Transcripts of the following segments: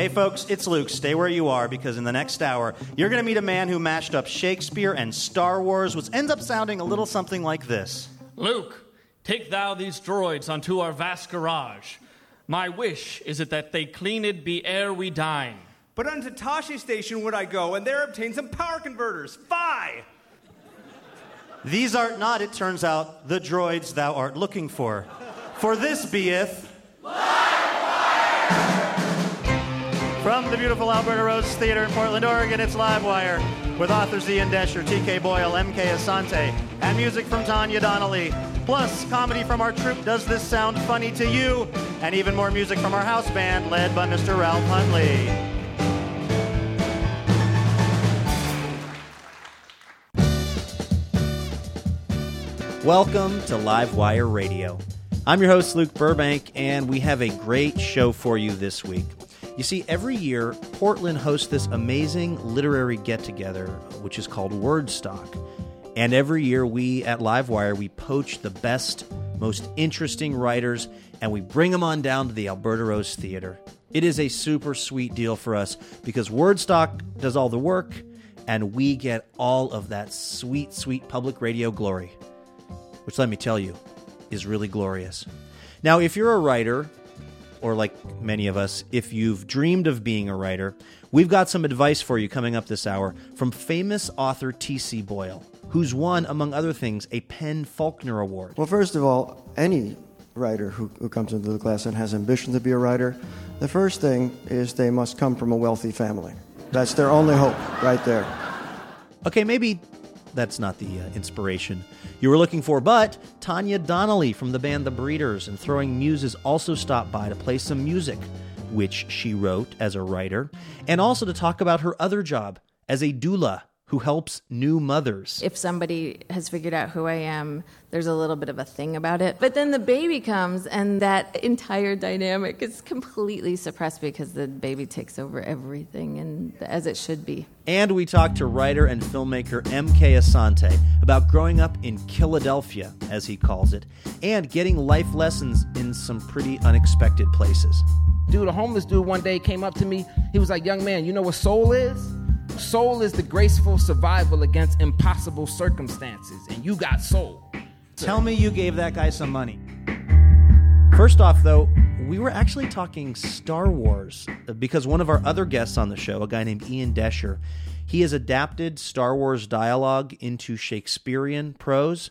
Hey folks, it's Luke. Stay where you are because in the next hour, you're going to meet a man who mashed up Shakespeare and Star Wars, which ends up sounding a little something like this Luke, take thou these droids unto our vast garage. My wish is it that they clean it be ere we dine. But unto Tosche Station would I go, and there obtain some power converters. Fie! These art not, it turns out, the droids thou art looking for. For this beeth. From the beautiful Alberta Rose Theater in Portland, Oregon, it's Livewire with authors Ian Doescher, T.C. Boyle, MK Asante, and music from Tanya Donelly. Plus, comedy from our troupe Does This Sound Funny to You? And even more music from our house band led by Mr. Ralph Huntley. Welcome to Livewire Radio. I'm your host, Luke Burbank, and we have a great show for you this week. You see, every year, Portland hosts this amazing literary get together, which is called Wordstock. And every year, we at Livewire, we poach the best, most interesting writers, and we bring them on down to the Alberta Rose Theater. It is a super sweet deal for us because Wordstock does all the work, and we get all of that sweet, sweet public radio glory, which let me tell you, is really glorious. Now, if you're a writer, or like many of us, if you've dreamed of being a writer, we've got some advice for you coming up this hour from famous author T.C. Boyle, who's won, among other things, a PEN Faulkner Award. Well, first of all, any writer who, who comes into the class and has ambition to be a writer, the first thing is they must come from a wealthy family. That's their only hope, right there. Okay, maybe that's not the uh, inspiration you were looking for, but Tanya Donelly from the band The Breeders and Throwing Muses also stopped by to play some music, which she wrote as a writer, and also to talk about her other job as a doula who helps new mothers. If somebody has figured out who I am, there's a little bit of a thing about it. But then the baby comes, and that entire dynamic is completely suppressed because the baby takes over everything, and as it should be. And we talked to writer and filmmaker M.K. Asante about growing up in Philadelphia, as he calls it, and getting life lessons in some pretty unexpected places. Dude, a homeless dude one day came up to me. He was like, Young man, you know what soul is? Soul is the graceful survival against impossible circumstances, and you got soul. Tell me you gave that guy some money. First off, though, we were actually talking Star Wars uh, because one of our other guests on the show, a guy named Ian Doescher, he has adapted Star Wars dialogue into Shakespearean prose.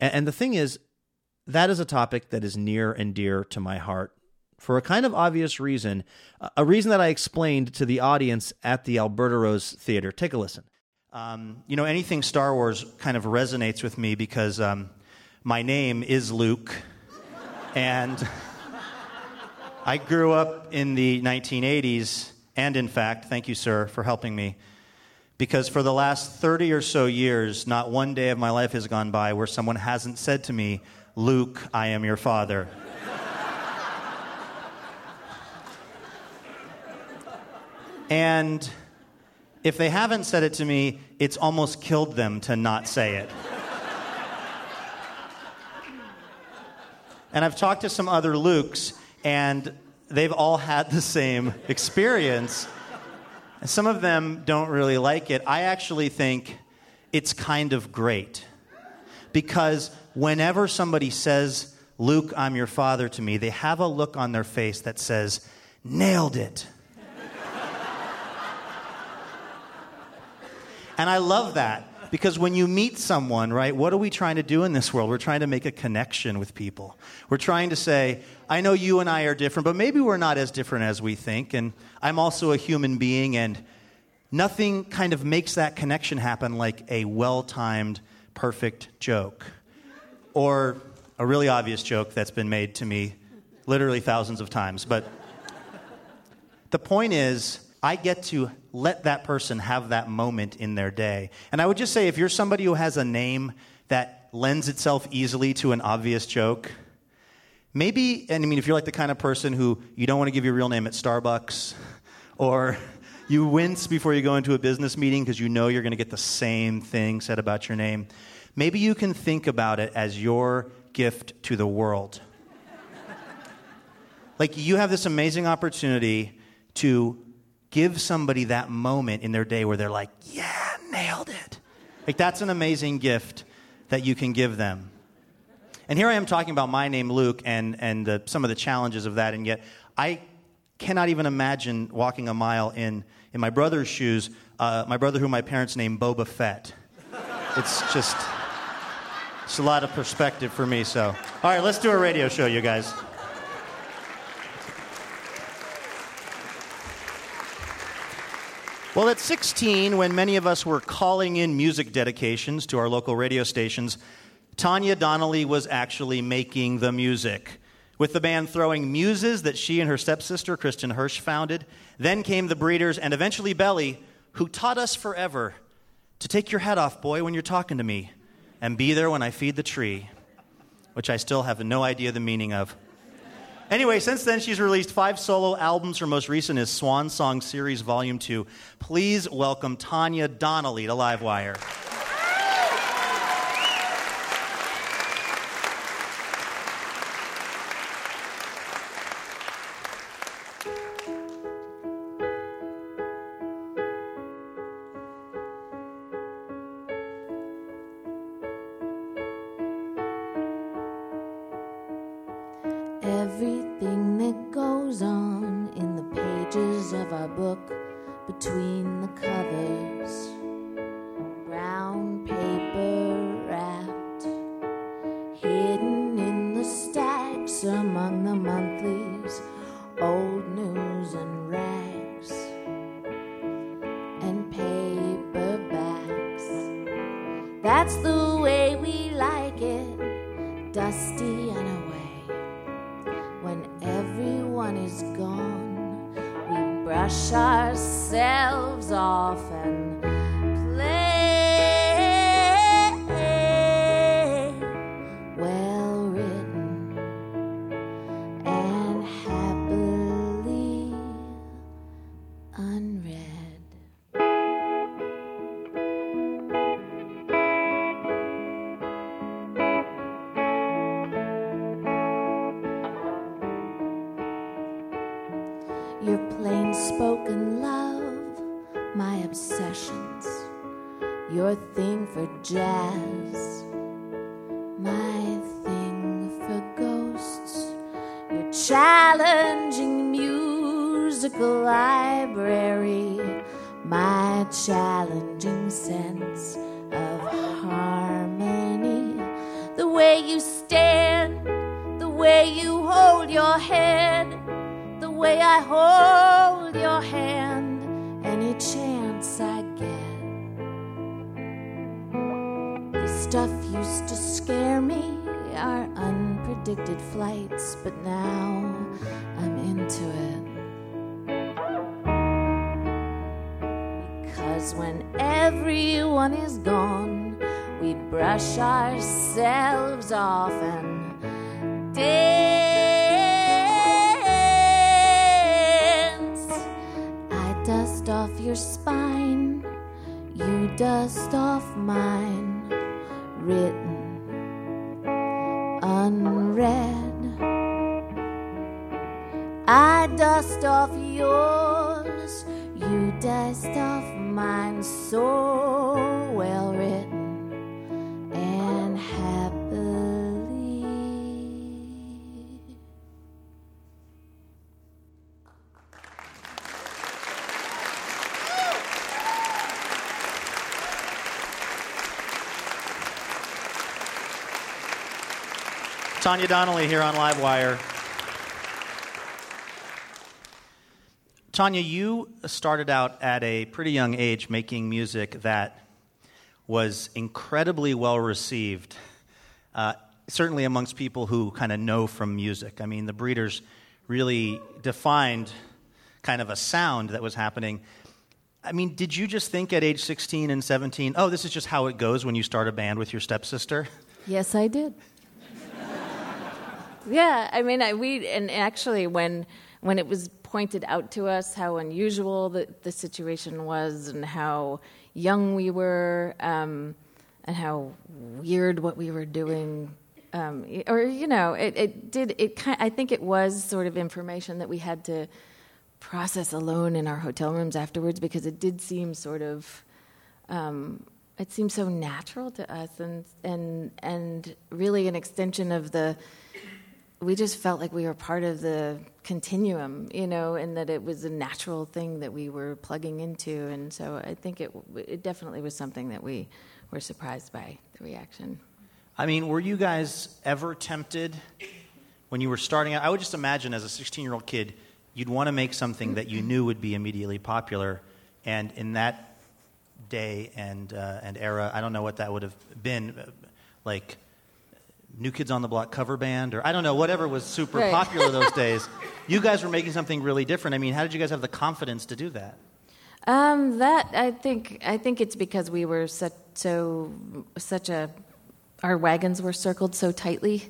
And the thing is, that is a topic that is near and dear to my heart for a kind of obvious reason, a reason that I explained to the audience at the Alberta Rose Theater. Take a listen. Um, you know, anything Star Wars kind of resonates with me because um, my name is Luke, and I grew up in the 1980s, and in fact, thank you, sir, for helping me. Because for the last 30 or so years, not one day of my life has gone by where someone hasn't said to me, Luke, I am your father. And if they haven't said it to me, it's almost killed them to not say it. And I've talked to some other Lukes, and they've all had the same experience. And some of them don't really like it. I actually think it's kind of great. Because whenever somebody says, Luke, I'm your father to me, they have a look on their face that says, nailed it. And I love that because when you meet someone, right, what are we trying to do in this world? We're trying to make a connection with people. We're trying to say, I know you and I are different, but maybe we're not as different as we think. And I'm also a human being, and nothing kind of makes that connection happen like a well timed, perfect joke. Or a really obvious joke that's been made to me literally thousands of times. But the point is, I get to let that person have that moment in their day. And I would just say if you're somebody who has a name that lends itself easily to an obvious joke, maybe, and I mean, if you're like the kind of person who you don't want to give your real name at Starbucks, or you wince before you go into a business meeting because you know you're going to get the same thing said about your name, maybe you can think about it as your gift to the world. like you have this amazing opportunity to give somebody that moment in their day where they're like, yeah, nailed it. Like, that's an amazing gift that you can give them. And here I am talking about my name, Luke, and, and the, some of the challenges of that, and yet I cannot even imagine walking a mile in, in my brother's shoes, uh, my brother who my parents named Boba Fett. It's just, it's a lot of perspective for me, so. All right, let's do a radio show, you guys. Well, at 16, when many of us were calling in music dedications to our local radio stations, Tanya Donelly was actually making the music. With the band Throwing Muses that she and her stepsister, Kristin Hersh, founded. Then came the Breeders and eventually Belly, who taught us forever to take your hat off, boy, when you're talking to me, and be there when I feed the tree, which I still have no idea the meaning of. Anyway, since then, she's released five solo albums. Her most recent is Swan Song Series Volume 2. Please welcome Tanya Donelly to Livewire. Between used to scare me, our unpredicted flights, but now I'm into it. Because when everyone is gone, we brush ourselves off and dance. I dust off your spine, you dust off mine written unread. I dust off yours, you dust off mine so well Tanya Donelly here on Livewire. Tanya, you started out at a pretty young age making music that was incredibly well received, uh, certainly amongst people who kind of know from music. I mean, the Breeders really defined kind of a sound that was happening. I mean, did you just think at age 16 and 17, oh, this is just how it goes when you start a band with your stepsister? Yes, I did. Yeah, I mean, I, we and actually when when it was pointed out to us how unusual the, the situation was and how young we were um, and how weird what we were doing. Um, or you know, it, it did. It kind. I think it was sort of information that we had to process alone in our hotel rooms afterwards because it did seem sort of. Um, it seemed so natural to us, and and and really an extension of the we just felt like we were part of the continuum, you know, and that it was a natural thing that we were plugging into. And so I think it, it definitely was something that we were surprised by the reaction. I mean, were you guys ever tempted when you were starting out? I would just imagine as a 16 year old kid, you'd want to make something that you knew would be immediately popular. And in that day and, uh, and era, I don't know what that would have been like New Kids on the Block cover band, or I don't know, whatever was super Right. popular those days. You guys were making something really different. I mean, how did you guys have the confidence to do that? Um, that I think I think it's because we were such so such a our wagons were circled so tightly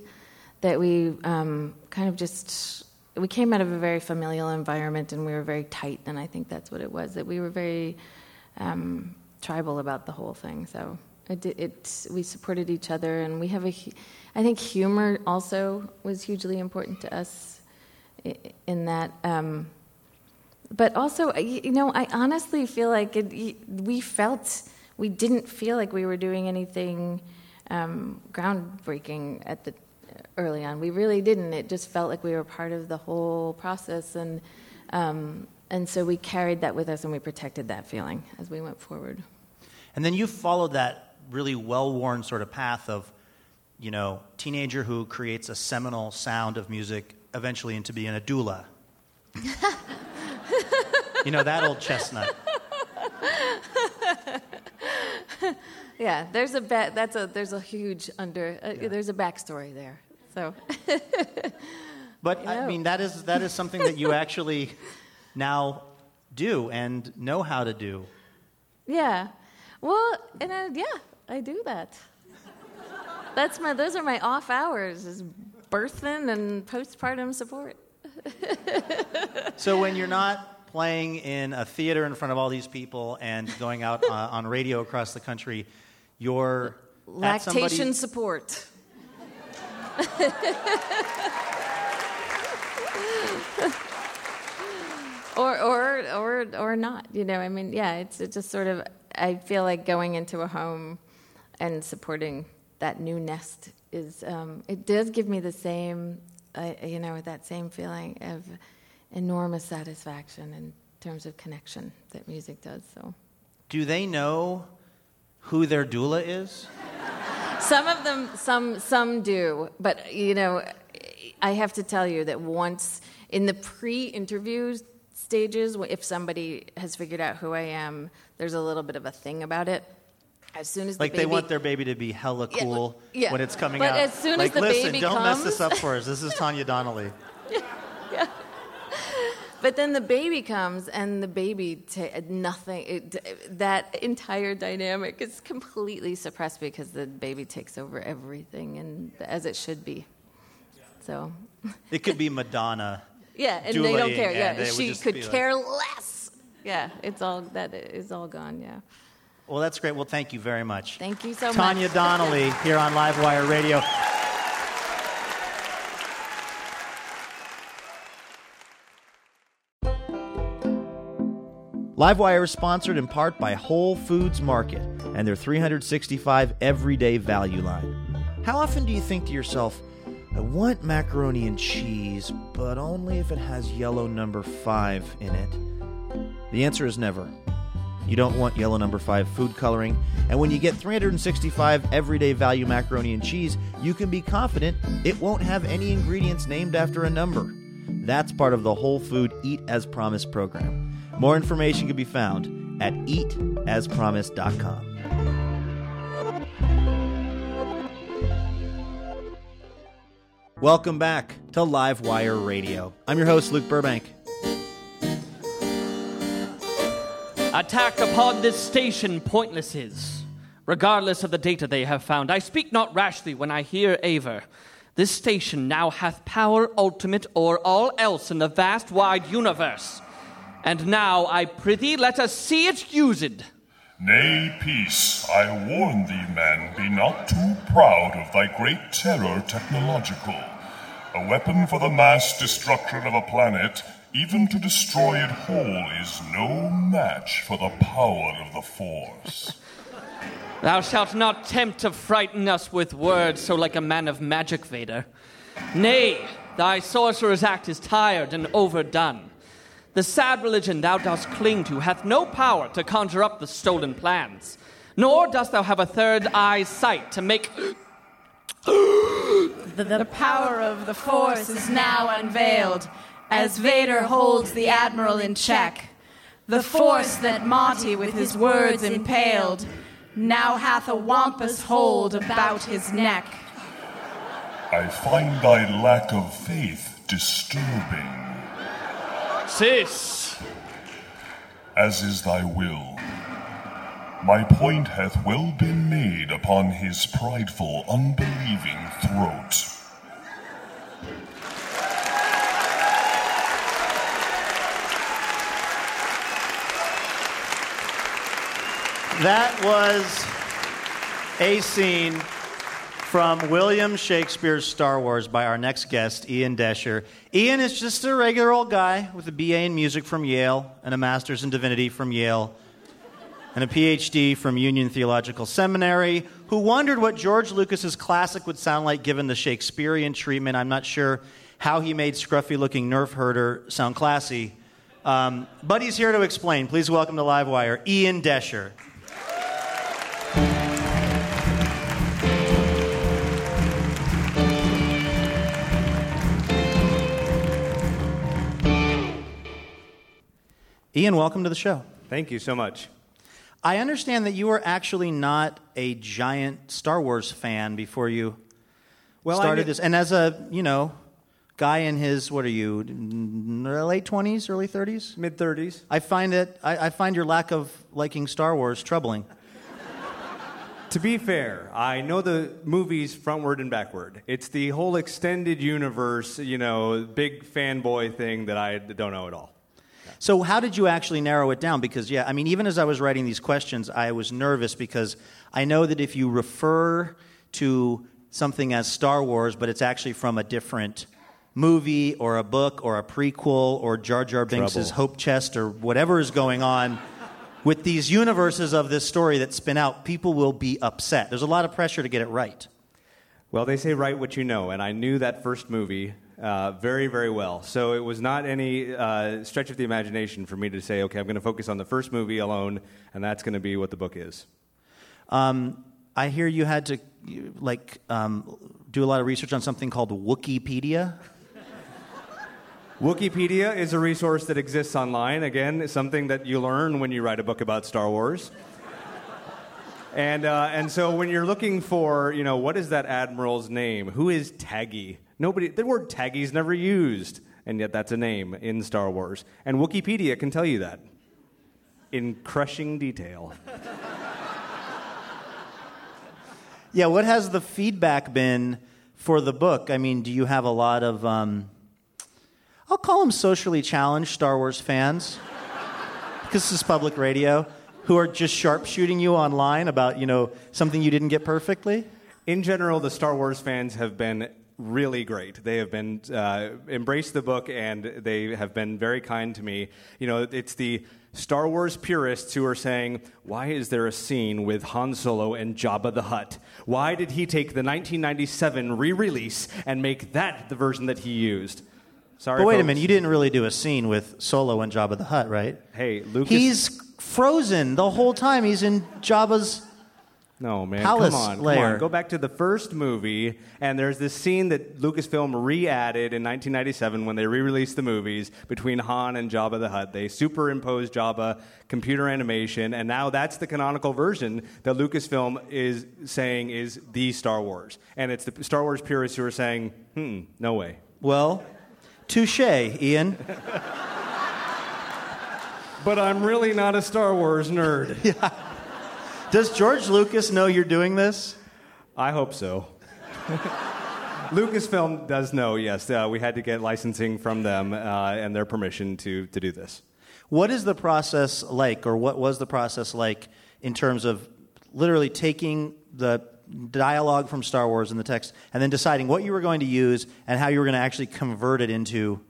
that we um, kind of just we came out of a very familial environment and we were very tight and I think that's what it was that we were very um, tribal about the whole thing. So it, we supported each other and we have a I think humor also was hugely important to us in that. Um, but also, you know, I honestly feel like it, we felt we didn't feel like we were doing anything um, groundbreaking at the early on. We really didn't. It just felt like we were part of the whole process, and um, and so we carried that with us, and we protected that feeling as we went forward. And then you followed that really well worn sort of path of, you know, teenager who creates a seminal sound of music eventually into being a doula. you know, that old chestnut. Yeah, there's a ba- that's a there's a huge under uh, there's a backstory there. So But I know. mean, that is, that is something that you actually now do and know how to do. Yeah. Well, and uh, yeah, I do that. That's my. Those are my off hours: is birthing and postpartum support. So when you're not playing in a theater in front of all these people and going out uh, on radio across the country, you're somebody- Lactation support. or or or or not. You know, I mean, yeah, it's, it's just sort of. I feel like going into a home and supporting that new nest is. Um, it does give me the same, uh, you know, that same feeling of enormous satisfaction in terms of connection that music does. So. Do they know who their doula is? Some of them, some some do, but you know, I have to tell you that once in the pre-interview stages, if somebody has figured out who I am, there's a little bit of a thing about it. As soon as the Like baby, they want their baby to be hella Yeah, cool yeah. when it's coming But out. as soon as like, the listen, baby don't mess this up for us. This is Tanya Donelly. Yeah. But then the baby comes, and the baby ta- nothing. It, that entire dynamic is completely suppressed because the baby takes over everything, and as it should be. So, It could be Madonna. yeah, and they don't care. Yeah, she could be like- care less. Yeah, it's all that is all gone. Yeah. Well, that's great. Well, thank you very much. Thank you so Tanya much. Tanya Donelly here on Livewire Radio. Livewire is sponsored in part by Whole Foods Market and their 365 Everyday Value line. How often do you think to yourself, I want macaroni and cheese, but only if it has yellow number 5 in it? The answer is never. You don't want yellow number 5 food coloring, and when you get 365 everyday value macaroni and cheese, you can be confident it won't have any ingredients named after a number. That's part of the Whole Food Eat as Promised program. More information can be found at eataspromised.com. Welcome back to Livewire Radio. I'm your host, Luke Burbank. Attack upon this station pointless is, regardless of the data they have found. I speak not rashly when I hear aver. This station now hath power ultimate o'er all else in the vast wide universe. And now, I prithee, let us see it used. Nay, peace, I warn thee, man, be not too proud of thy great terror technological. A weapon for the mass destruction of a planet, even to destroy it whole, is no match for the power of the Force. Thou shalt not tempt to frighten us with words so like a man of magic, Vader. Nay, thy sorcerer's act is tired and overdone. The sad religion thou dost cling to hath no power to conjure up the stolen plans, nor dost thou have a third eye's sight to make. the, the power of the Force is now unveiled as Vader holds the Admiral in check. The Force that Motti with his words impaled now hath a wampus hold about his neck. I find thy lack of faith disturbing. Sis! As is thy will. My point hath well been made upon his prideful, unbelieving throat. That was a scene from William Shakespeare's Star Wars by our next guest, Ian Doescher. Ian is just a regular old guy with a BA in music from Yale and a master's in divinity from Yale and a PhD from Union Theological Seminary who wondered what George Lucas's classic would sound like given the Shakespearean treatment. I'm not sure how he made scruffy looking nerf herder sound classy. Um, but he's here to explain. Please welcome to Livewire, Ian Doescher. Ian, welcome to the show. Thank you so much. I understand that you were actually not a giant Star Wars fan before you well, started this. And as a, you know, guy in his, what are you, late 20s, early 30s? Mid 30s. I find it, I, I find your lack of liking Star Wars troubling. to be fair, I know the movies frontward and backward. It's the whole extended universe, you know, big fanboy thing that I don't know at all. So, how did you actually narrow it down? Because, yeah, I mean, even as I was writing these questions, I was nervous because I know that if you refer to something as Star Wars, but it's actually from a different movie or a book or a prequel or Jar Jar Binks' Hope Chest or whatever is going on with these universes of this story that spin out, people will be upset. There's a lot of pressure to get it right. Well, they say write what you know, and I knew that first movie uh, very, very well. So it was not any uh, stretch of the imagination for me to say, okay, I'm going to focus on the first movie alone, and that's going to be what the book is. Um, I hear you had to like um, do a lot of research on something called Wikipedia. Wikipedia is a resource that exists online. Again, it's something that you learn when you write a book about Star Wars. and, uh, and so when you're looking for, you know, what is that admiral's name? Who is Tagge? Nobody, the word Tagge is never used, and yet that's a name in Star Wars. And Wikipedia can tell you that in crushing detail. yeah, what has the feedback been for the book? I mean, do you have a lot of, um, I'll call them socially challenged Star Wars fans, because this is public radio, who are just sharpshooting you online about, you know, something you didn't get perfectly? In general, the Star Wars fans have been really great. They have been uh, embraced the book and they have been very kind to me. You know, it's the Star Wars purists who are saying, why is there a scene with Han Solo and Jabba the Hutt? Why did he take the 1997 re-release and make that the version that he used? Sorry, but wait a minute, you didn't really do a scene with Solo and Jabba the Hutt, right? Hey, Lucas. He's frozen the whole time. He's in Jabba's. No, man. Palace come on, come on. Go back to the first movie, and there's this scene that Lucasfilm re-added in 1997 when they re-released the movies between Han and Jabba the Hutt. They superimposed Jabba, computer animation, and now that's the canonical version that Lucasfilm is saying is the Star Wars. And it's the Star Wars purists who are saying, hmm, no way. Well, touche, Ian. But I'm really not a Star Wars nerd. Does George Lucas know you're doing this? I hope so. Lucasfilm does know, yes. Uh, we had to get licensing from them uh, and their permission to, to do this. What is the process like, or what was the process like in terms of literally taking the dialogue from Star Wars in the text and then deciding what you were going to use and how you were going to actually convert it into,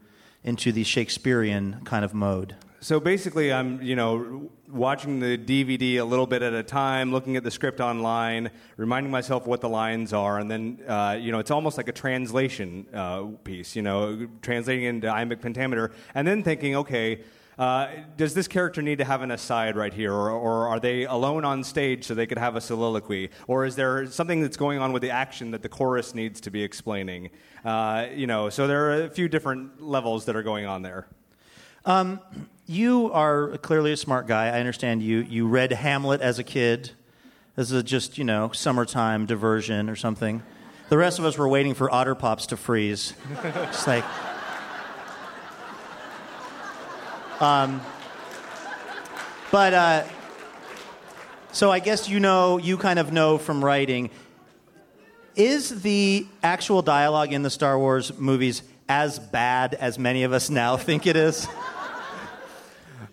into the Shakespearean kind of mode? So basically, I'm you know watching the DVD a little bit at a time, looking at the script online, reminding myself what the lines are, and then uh, you know it's almost like a translation uh, piece. You know, translating into iambic pentameter, and then thinking, okay. Uh, does this character need to have an aside right here, or, or are they alone on stage so they could have a soliloquy, or is there something that's going on with the action that the chorus needs to be explaining? Uh, you know, so there are a few different levels that are going on there. Um, you are clearly a smart guy. I understand you. You read Hamlet as a kid. This is just, you know, summertime diversion or something. The rest of us were waiting for Otter Pops to freeze. It's like. Um, but, uh, so I guess you know, you kind of know from writing. Is the actual dialogue in the Star Wars movies as bad as many of us now think it is?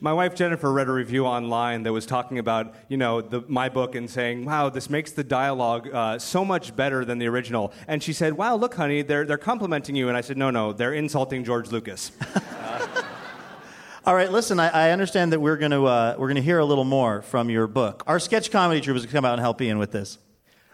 My wife Jennifer read a review online that was talking about, you know, the, my book and saying, "Wow, this makes the dialogue uh, so much better than the original." And she said, "Wow, look, honey, they're they're complimenting you." And I said, "No, no, they're insulting George Lucas." All right, listen. I, I understand that we're going to uh, we're going to hear a little more from your book. Our sketch comedy troupe is going to come out and help Ian with this.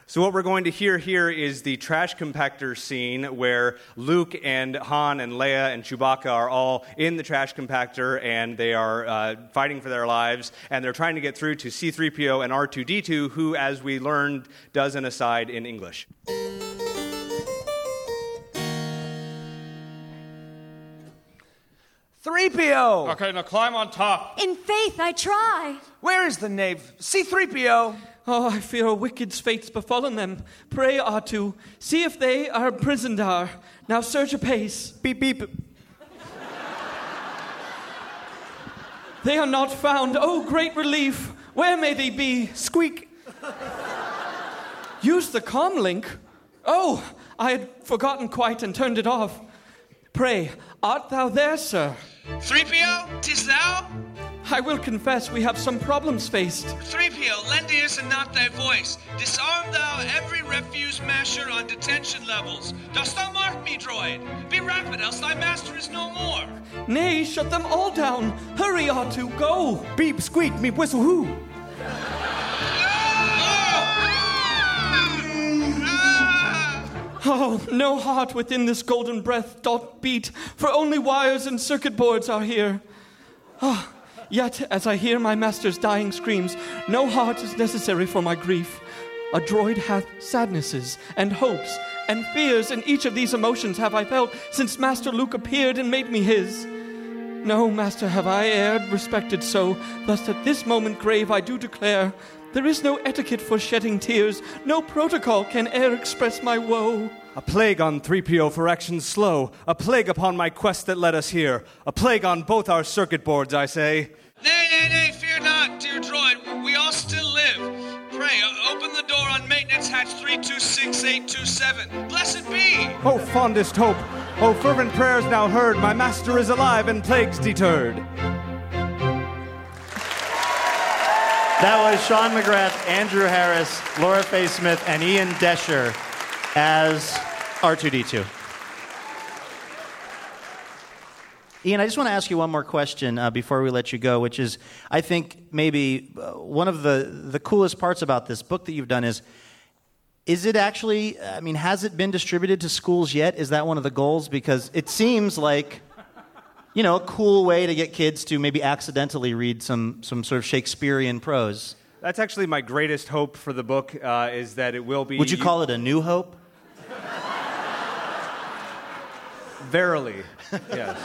So what we're going to hear here is the trash compactor scene where Luke and Han and Leia and Chewbacca are all in the trash compactor and they are uh, fighting for their lives and they're trying to get through to C3PO and R2D2, who, as we learned, does an aside in English. Three PO. Okay, now climb on top. In faith, I try. Where is the knave? C three PO. Oh, I fear a wicked fate's befallen them. Pray, R2, see if they are imprisoned are. Now search apace. Beep beep. They are not found. Oh, great relief. Where may they be? Squeak. Use the com link. Oh, I had forgotten quite and turned it off. Pray, art thou there, sir? 3PO, tis thou? I will confess we have some problems faced. 3PO, lend ears and not thy voice. Disarm thou every refuse masher on detention levels. Dost thou mark me, droid? Be rapid, else thy master is no more. Nay, shut them all down. Hurry, R2, go. Beep, squeak, meep, whistle, whoo. Oh, no heart within this golden breath doth beat, for only wires and circuit boards are here. Oh, yet, as I hear my master's dying screams, no heart is necessary for my grief. A droid hath sadnesses and hopes and fears, and each of these emotions have I felt since Master Luke appeared and made me his. No, Master, have I erred, respected so, thus at this moment grave I do declare, there is no etiquette for shedding tears, no protocol can e'er express my woe. A plague on 3PO for actions slow, a plague upon my quest that led us here, a plague on both our circuit boards, I say. Nay, nay, nay, fear not, dear droid. We all still live. Pray, open the door on maintenance hatch 326827. Blessed be! Oh, fondest hope, oh, fervent prayers now heard, my master is alive and plagues deterred. That was Sean McGrath, Andrew Harris, Laura Faye Smith, and Ian Doescher as R2D2. Ian, I just want to ask you one more question uh, before we let you go, which is I think maybe uh, one of the, the coolest parts about this book that you've done is is it actually, I mean, has it been distributed to schools yet? Is that one of the goals? Because it seems like, you know, a cool way to get kids to maybe accidentally read some, some sort of Shakespearean prose. That's actually my greatest hope for the book uh, is that it will be. Would you call it a new hope? Verily, yes.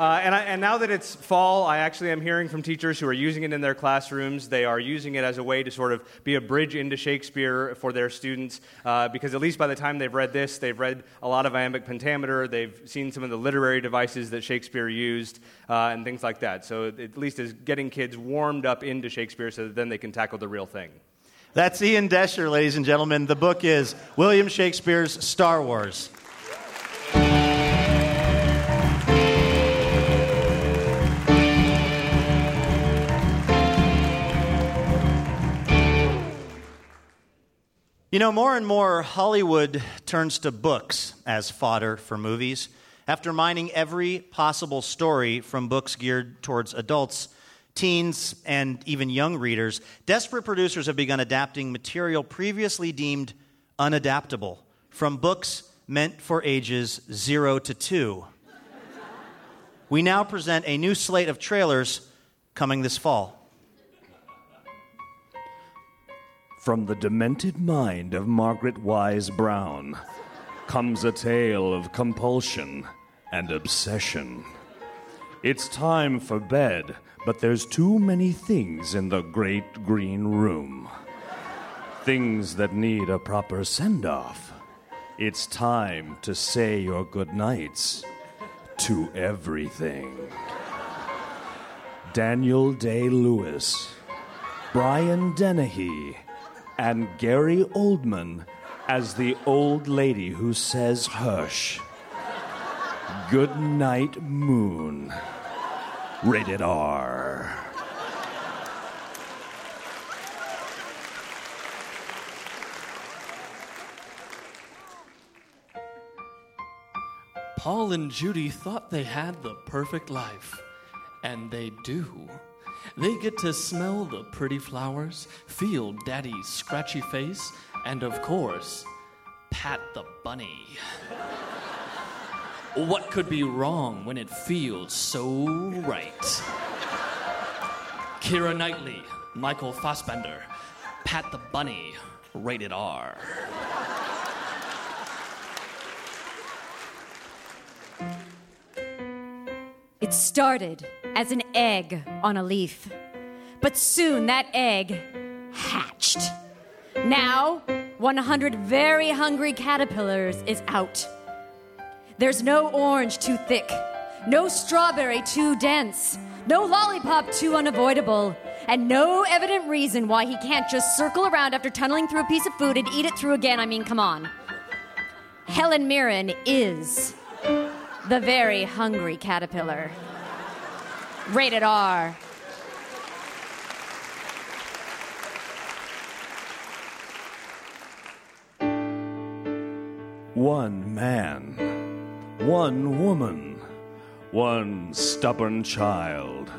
Uh, and, I, and now that it's fall, I actually am hearing from teachers who are using it in their classrooms. They are using it as a way to sort of be a bridge into Shakespeare for their students, uh, because at least by the time they've read this, they've read a lot of iambic pentameter, they've seen some of the literary devices that Shakespeare used, uh, and things like that. So at least is getting kids warmed up into Shakespeare so that then they can tackle the real thing. That's Ian Doescher, ladies and gentlemen. The book is William Shakespeare's Star Wars. You know, more and more Hollywood turns to books as fodder for movies. After mining every possible story from books geared towards adults, teens, and even young readers, desperate producers have begun adapting material previously deemed unadaptable from books meant for ages 0 to 2. We now present a new slate of trailers coming this fall. From the demented mind of Margaret Wise Brown comes a tale of compulsion and obsession. It's time for bed, but there's too many things in the great green room. Things that need a proper send off. It's time to say your goodnights to everything. Daniel Day Lewis, Brian Dennehy, and Gary Oldman as the old lady who says hush. Good night, Moon. Rated R. Paul and Judy thought they had the perfect life, and they do. They get to smell the pretty flowers, feel Daddy's scratchy face, and of course, pat the bunny. what could be wrong when it feels so right? Keira Knightley, Michael Fassbender, Pat the Bunny, rated R. It started as an egg on a leaf, but soon that egg hatched. Now, 100 very hungry caterpillars is out. There's no orange too thick, no strawberry too dense, no lollipop too unavoidable, and no evident reason why he can't just circle around after tunneling through a piece of food and eat it through again. I mean, come on. Helen Mirren is the very hungry caterpillar. Rated R. One man, one woman, one stubborn child,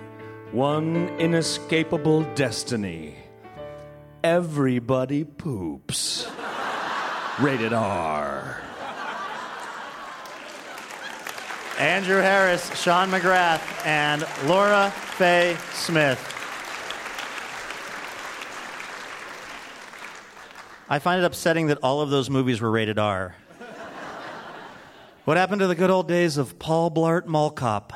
one inescapable destiny. Everybody poops. Rated R. Andrew Harris, Sean McGrath, and Laura Faye Smith. I find it upsetting that all of those movies were rated R. What happened to the good old days of Paul Blart Mall Cop?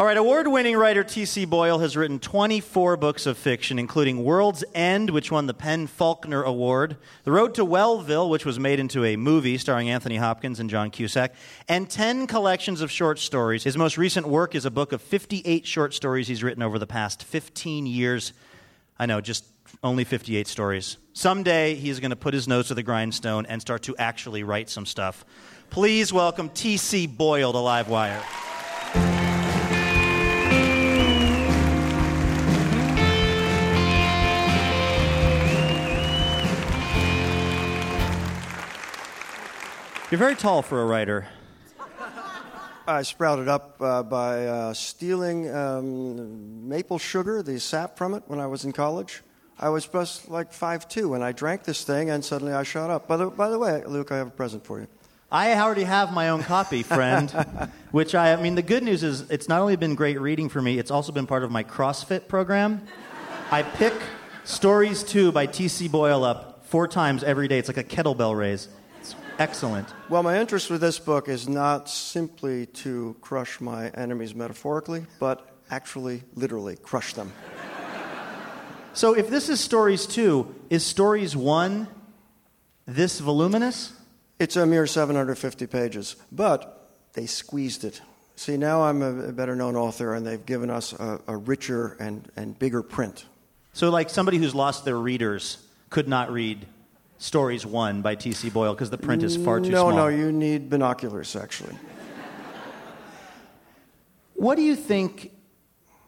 All right, award winning writer T.C. Boyle has written 24 books of fiction, including World's End, which won the PEN Faulkner Award, The Road to Wellville, which was made into a movie starring Anthony Hopkins and John Cusack, and 10 collections of short stories. His most recent work is a book of 58 short stories he's written over the past 15 years. I know, just only 58 stories. Someday he's going to put his nose to the grindstone and start to actually write some stuff. Please welcome T.C. Boyle to Livewire. You're very tall for a writer. I sprouted up uh, by uh, stealing um, maple sugar, the sap from it, when I was in college. I was just like 5'2", and I drank this thing, and suddenly I shot up. By the, by the way, Luke, I have a present for you. I already have my own copy, friend. which I, I mean, the good news is it's not only been great reading for me, it's also been part of my CrossFit program. I pick Stories 2 by T.C. Boyle up four times every day. It's like a kettlebell raise. It's excellent. Well, my interest with this book is not simply to crush my enemies metaphorically, but actually, literally, crush them. So if this is Stories 2, is Stories 1 this voluminous? It's a mere 750 pages, but they squeezed it. See, now I'm a better known author, and they've given us a, a richer and, and bigger print. So, like somebody who's lost their readers could not read Stories 1 by T.C. Boyle because the print is far too no, small. No, no, you need binoculars, actually. What do you think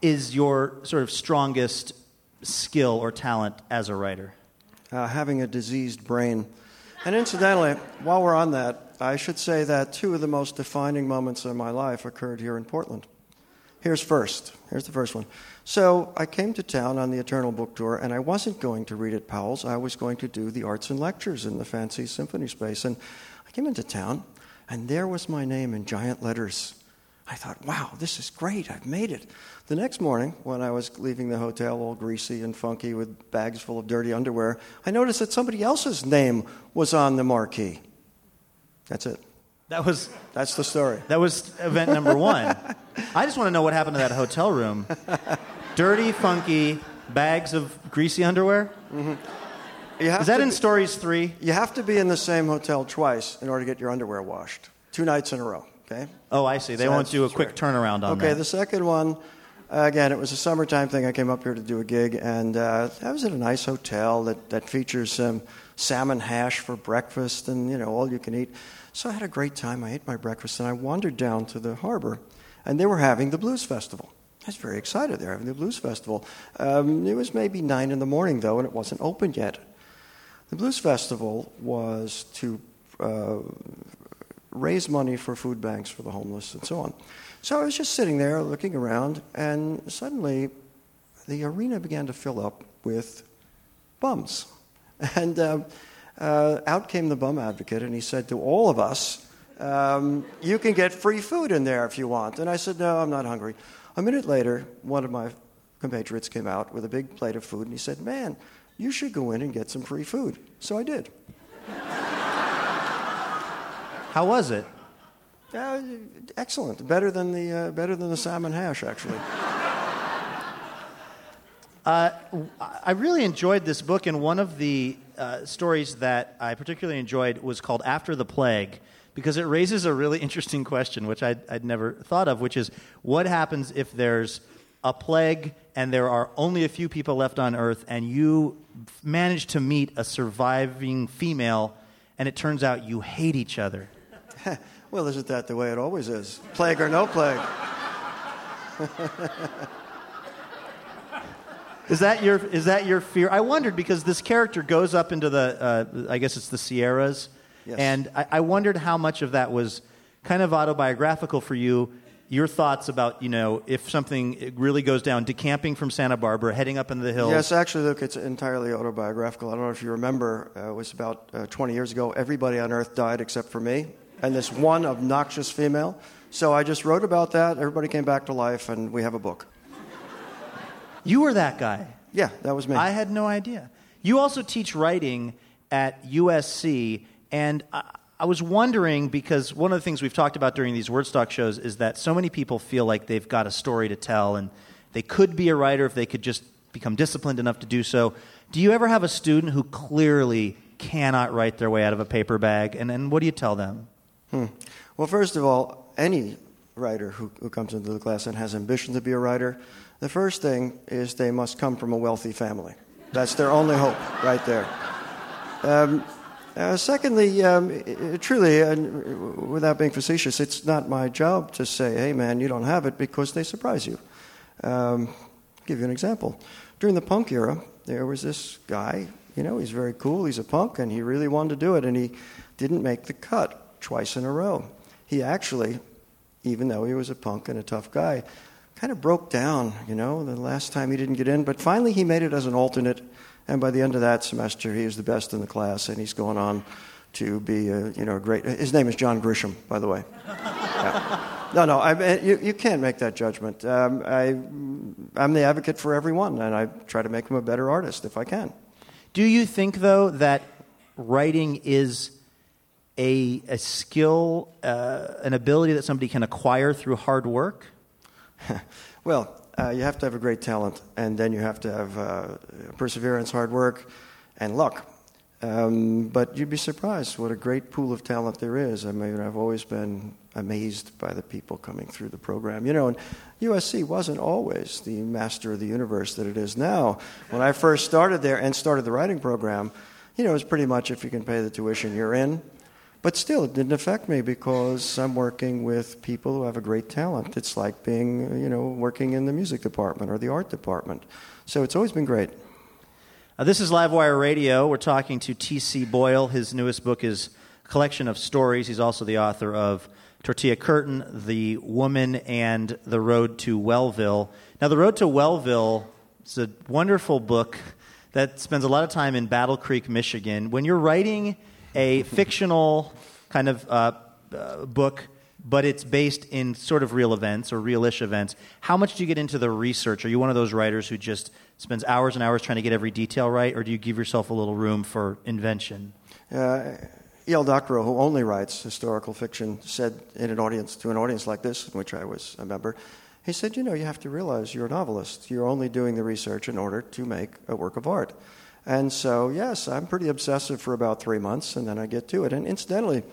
is your sort of strongest skill or talent as a writer? Uh, having a diseased brain. And incidentally, while we're on that, I should say that two of the most defining moments in my life occurred here in Portland. Here's first. Here's the first one. So I came to town on the Eternal Book Tour, and I wasn't going to read at Powell's. I was going to do the arts and lectures in the fancy symphony space. And I came into town, and there was my name in giant letters. I thought, wow, this is great. I've made it. The next morning, when I was leaving the hotel all greasy and funky with bags full of dirty underwear, I noticed that somebody else's name was on the marquee. That's it. That was that's the story. That was event number one. I just want to know what happened to that hotel room. Dirty, funky bags of greasy underwear. Mm-hmm. Is that in stories three? You have to be in the same hotel twice in order to get your underwear washed. Two nights in a row. Okay. Oh, I see. They So won't do a quick right. turnaround on Okay, that. Okay. The second one, again, it was a summertime thing. I came up here to do a gig, and uh, I was at a nice hotel that, that features some salmon hash for breakfast and, you know, all you can eat. So I had a great time. I ate my breakfast, and I wandered down to the harbor, and they were having the Blues Festival. I was very excited. They were having the Blues Festival. Um, it was maybe 9 in the morning, though, and it wasn't open yet. The Blues Festival was to uh, raise money for food banks for the homeless and so on. So I was just sitting there looking around, and suddenly the arena began to fill up with bums. And um, uh, out came the bum advocate, and he said to all of us, um, You can get free food in there if you want. And I said, No, I'm not hungry. A minute later, one of my compatriots came out with a big plate of food, and he said, Man, you should go in and get some free food. So I did. How was it? Uh, excellent. Better than the uh, better than the salmon hash, actually. Uh, I really enjoyed this book, and one of the uh, stories that I particularly enjoyed was called After the Plague, because it raises a really interesting question, which I'd, I'd never thought of, which is what happens if there's a plague and there are only a few people left on Earth, and you manage to meet a surviving female, and it turns out you hate each other? well, isn't that the way it always is? Plague or no plague. Is that your is that your fear? I wondered because this character goes up into the uh, I guess it's the Sierras, Yes. and I, I wondered how much of that was kind of autobiographical for you. Your thoughts about you know if something really goes down, decamping from Santa Barbara, heading up into the hills. Yes, actually, look, it's entirely autobiographical. I don't know if you remember, uh, it was about uh, 20 years ago. Everybody on Earth died except for me and this one obnoxious female. So I just wrote about that. Everybody came back to life, and we have a book. You were that guy. Yeah, that was me. I had no idea. You also teach writing at USC, and I, I was wondering because one of the things we've talked about during these Wordstock shows is that so many people feel like they've got a story to tell, and they could be a writer if they could just become disciplined enough to do so. Do you ever have a student who clearly cannot write their way out of a paper bag, and, and what do you tell them? Hmm. Well, first of all, any writer who, who comes into the class and has ambition to be a writer, the first thing is they must come from a wealthy family. That's their only hope, right there. Um, uh, secondly, um, truly, and without being facetious, it's not my job to say, hey, man, you don't have it because they surprise you. Um, give you an example. During the punk era, there was this guy, you know, he's very cool, he's a punk, and he really wanted to do it, and he didn't make the cut. twice in a row. He actually, even though he was a punk and a tough guy, kind of broke down, you know, the last time he didn't get in. But finally, he made it as an alternate. And by the end of that semester, he was the best in the class, and he's going on to be, a, you know, a great. His name is John Grisham, by the way. Yeah. No, no, I, you, you can't make that judgment. Um, I, I'm the advocate for everyone, and I try to make him a better artist if I can. Do you think, though, that writing is a, a skill, uh, an ability that somebody can acquire through hard work? well, uh, you have to have a great talent, and then you have to have uh, perseverance, hard work, and luck. Um, but you'd be surprised what a great pool of talent there is. I mean, I've always been amazed by the people coming through the program. You know, and USC wasn't always the master of the universe that it is now. When I first started there and started the writing program, you know, it was pretty much if you can pay the tuition, you're in. But still, it didn't affect me because I'm working with people who have a great talent. It's like being, you know, working in the music department or the art department. So it's always been great. Uh, this is Livewire Radio. We're talking to T.C. Boyle. His newest book is a collection of stories. He's also the author of Tortilla Curtain, The Women, and The Road to Wellville. Now, The Road to Wellville is a wonderful book that spends a lot of time in Battle Creek, Michigan. When you're writing a fictional kind of uh, uh, book, but it's based in sort of real events or realish events, how much do you get into the research? Are you one of those writers who just spends hours and hours trying to get every detail right, or do you give yourself a little room for invention? Uh, E.L. Doctorow, who only writes historical fiction, said in an audience to an audience like this, in which I was a member, he said, "You know, you have to realize you're a novelist. You're only doing the research in order to make a work of art." And so, yes, I'm pretty obsessive for about three months, and then I get to it. And incidentally,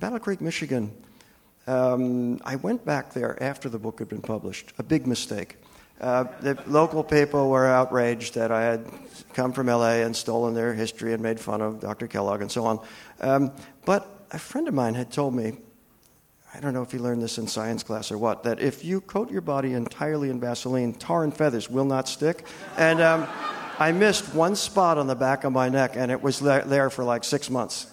Battle Creek, Michigan, um, I went back there after the book had been published. A big mistake. Uh, the local people were outraged that I had come from LA and stolen their history and made fun of Dr. Kellogg and so on. Um, but a friend of mine had told me, I don't know if you learned this in science class or what, that if you coat your body entirely in Vaseline, tar and feathers will not stick. And um, I missed one spot on the back of my neck, and it was there for like six months.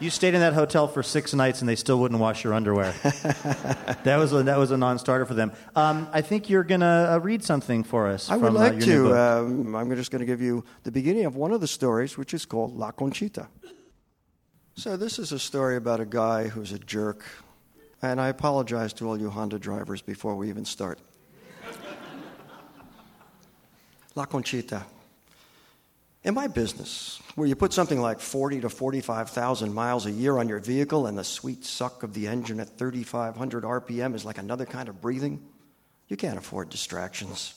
You stayed in that hotel for six nights and they still wouldn't wash your underwear. that was a, that was a non-starter for them. Um, I think you're going to uh, read something for us. I from, would like uh, to. Um, I'm just going to give you the beginning of one of the stories, which is called La Conchita. So, this is a story about a guy who's a jerk. And I apologize to all you Honda drivers before we even start. La Conchita. In my business, where you put something like 40 to 45,000 miles a year on your vehicle and the sweet suck of the engine at 3,500 RPM is like another kind of breathing, you can't afford distractions.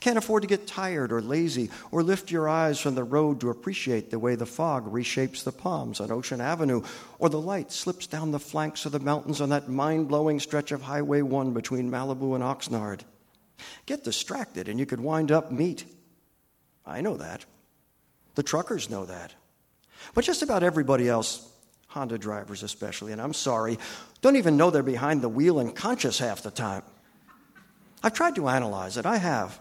Can't afford to get tired or lazy or lift your eyes from the road to appreciate the way the fog reshapes the palms on Ocean Avenue or the light slips down the flanks of the mountains on that mind blowing stretch of Highway 1 between Malibu and Oxnard. Get distracted and you could wind up meat. I know that. The truckers know that. But just about everybody else, Honda drivers especially, and I'm sorry, don't even know they're behind the wheel and conscious half the time. I've tried to analyze it, I have.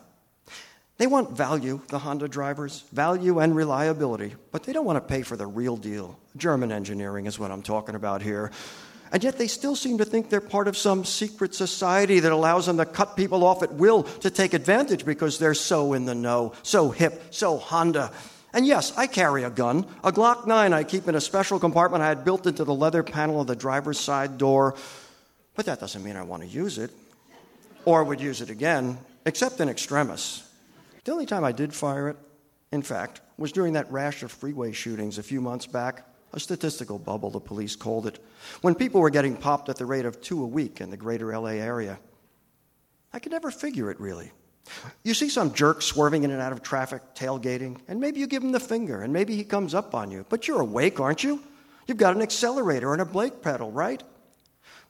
They want value, the Honda drivers, value and reliability, but they don't want to pay for the real deal. German engineering is what I'm talking about here. And yet they still seem to think they're part of some secret society that allows them to cut people off at will to take advantage because they're so in the know, so hip, so Honda. And yes, I carry a gun, a Glock 9 I keep in a special compartment I had built into the leather panel of the driver's side door. But that doesn't mean I want to use it or would use it again, except in extremis. The only time I did fire it, in fact, was during that rash of freeway shootings a few months back. A statistical bubble, the police called it, when people were getting popped at the rate of two a week in the greater LA area. I could never figure it really. You see some jerk swerving in and out of traffic, tailgating, and maybe you give him the finger, and maybe he comes up on you. But you're awake, aren't you? You've got an accelerator and a brake pedal, right?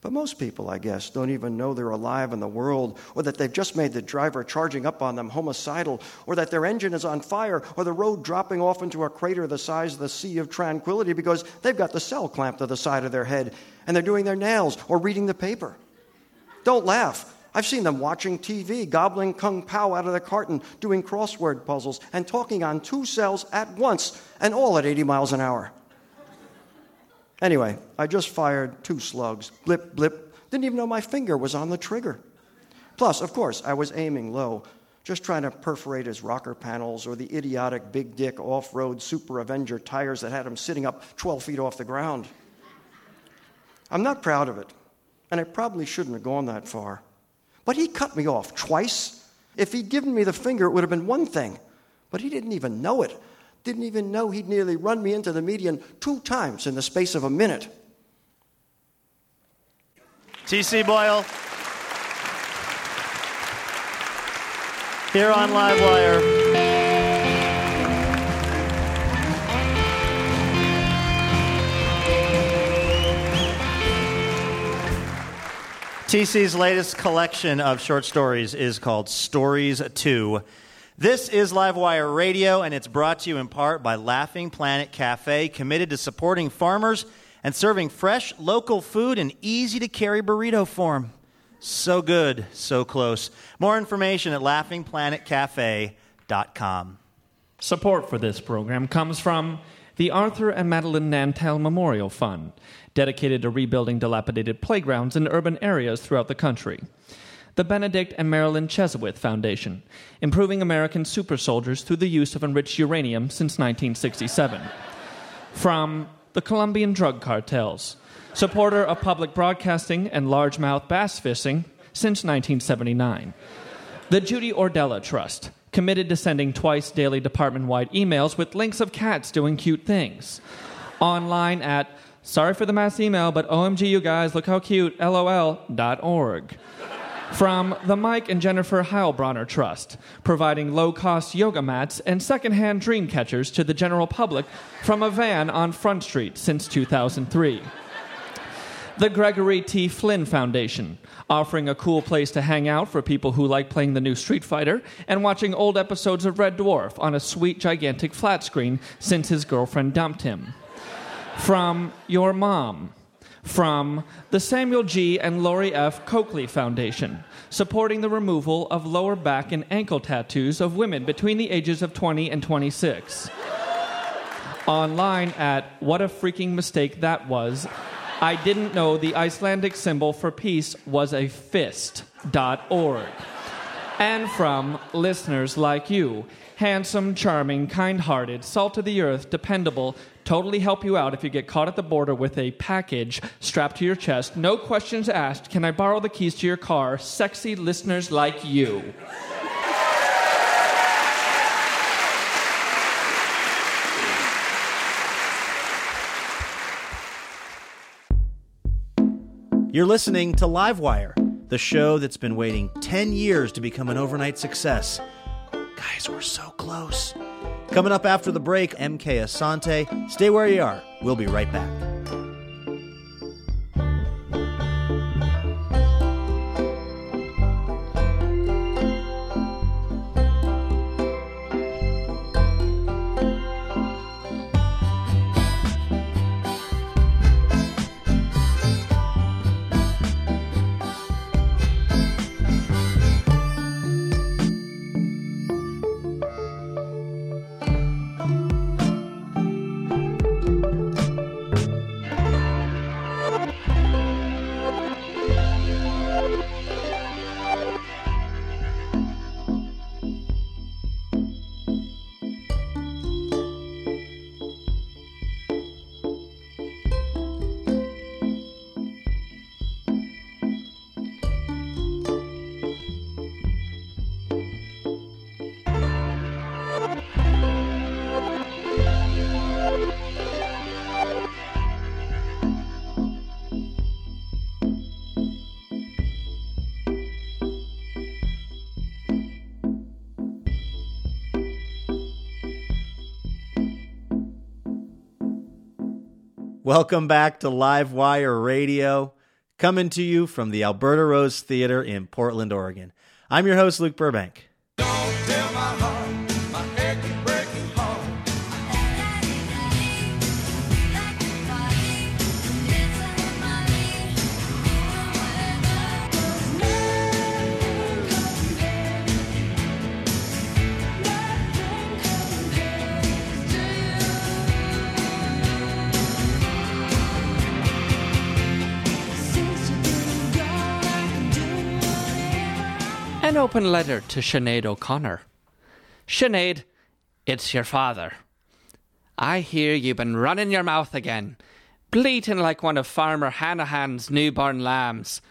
But most people, I guess, don't even know they're alive in the world, or that they've just made the driver charging up on them homicidal, or that their engine is on fire, or the road dropping off into a crater the size of the Sea of Tranquility because they've got the cell clamped to the side of their head and they're doing their nails or reading the paper. Don't laugh. I've seen them watching TV, gobbling kung pao out of the carton, doing crossword puzzles, and talking on two cells at once, and all at 80 miles an hour. Anyway, I just fired two slugs. Blip, blip. Didn't even know my finger was on the trigger. Plus, of course, I was aiming low, just trying to perforate his rocker panels or the idiotic big dick off road Super Avenger tires that had him sitting up 12 feet off the ground. I'm not proud of it, and I probably shouldn't have gone that far. But he cut me off twice. If he'd given me the finger, it would have been one thing. But he didn't even know it. Didn't even know he'd nearly run me into the median two times in the space of a minute. TC Boyle. Here on Livewire. TC's latest collection of short stories is called Stories 2. This is Livewire Radio, and it's brought to you in part by Laughing Planet Cafe, committed to supporting farmers and serving fresh, local food in easy to carry burrito form. So good, so close. More information at laughingplanetcafe.com. Support for this program comes from the Arthur and Madeline Nantel Memorial Fund, dedicated to rebuilding dilapidated playgrounds in urban areas throughout the country. The Benedict and Marilyn Chesawith Foundation, improving American super soldiers through the use of enriched uranium since 1967. From the Colombian drug cartels, supporter of public broadcasting and largemouth bass fishing since 1979. The Judy Ordella Trust, committed to sending twice daily department wide emails with links of cats doing cute things. Online at sorry for the mass email, but OMG, you guys, look how cute, lol.org. From the Mike and Jennifer Heilbronner Trust, providing low cost yoga mats and secondhand dream catchers to the general public from a van on Front Street since 2003. The Gregory T. Flynn Foundation, offering a cool place to hang out for people who like playing the new Street Fighter and watching old episodes of Red Dwarf on a sweet, gigantic flat screen since his girlfriend dumped him. From Your Mom. From the Samuel G. and Lori F. Coakley Foundation, supporting the removal of lower back and ankle tattoos of women between the ages of 20 and 26. Online at What a Freaking Mistake That Was. I didn't know the Icelandic symbol for peace was a fist.org. And from listeners like you, handsome, charming, kind hearted, salt of the earth, dependable, totally help you out if you get caught at the border with a package strapped to your chest. No questions asked. Can I borrow the keys to your car? Sexy listeners like you. You're listening to Livewire, the show that's been waiting 10 years to become an overnight success. Guys, we're so close. Coming up after the break, MK Asante. Stay where you are. We'll be right back. Welcome back to Live Wire Radio, coming to you from the Alberta Rose Theater in Portland, Oregon. I'm your host, Luke Burbank. Open letter to Sinead O'Connor. Sinead, it's your father. I hear you've been running your mouth again, bleating like one of Farmer Hanahan's newborn lambs.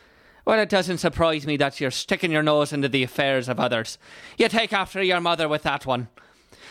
Well, it doesn't surprise me that you're sticking your nose into the affairs of others. You take after your mother with that one.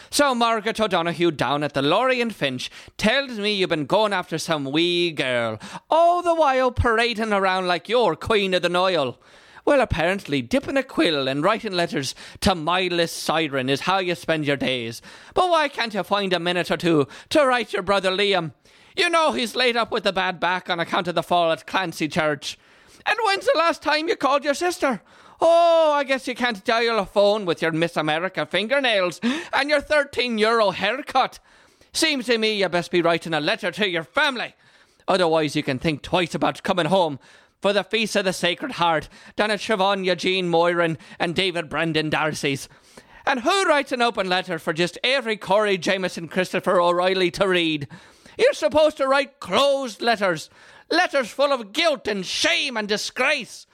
So Margaret O'Donoghue down at the Laurie and Finch tells me you've been going after some wee girl, all the while parading around like you're Queen of the Nile. Well, apparently, dipping a quill and writing letters to mindless siren is how you spend your days. But why can't you find a minute or two to write your brother Liam? You know he's laid up with a bad back on account of the fall at Clancy Church. And when's the last time you called your sister? Oh, I guess you can't dial a phone with your Miss America fingernails and your 13 euro haircut. Seems to me you best be writing a letter to your family. Otherwise, you can think twice about coming home for the Feast of the Sacred Heart down at Siobhan Eugene Moyran and David Brendan Darcy's. And who writes an open letter for just every Corey Jameson Christopher O'Reilly to read? You're supposed to write closed letters, letters full of guilt and shame and disgrace.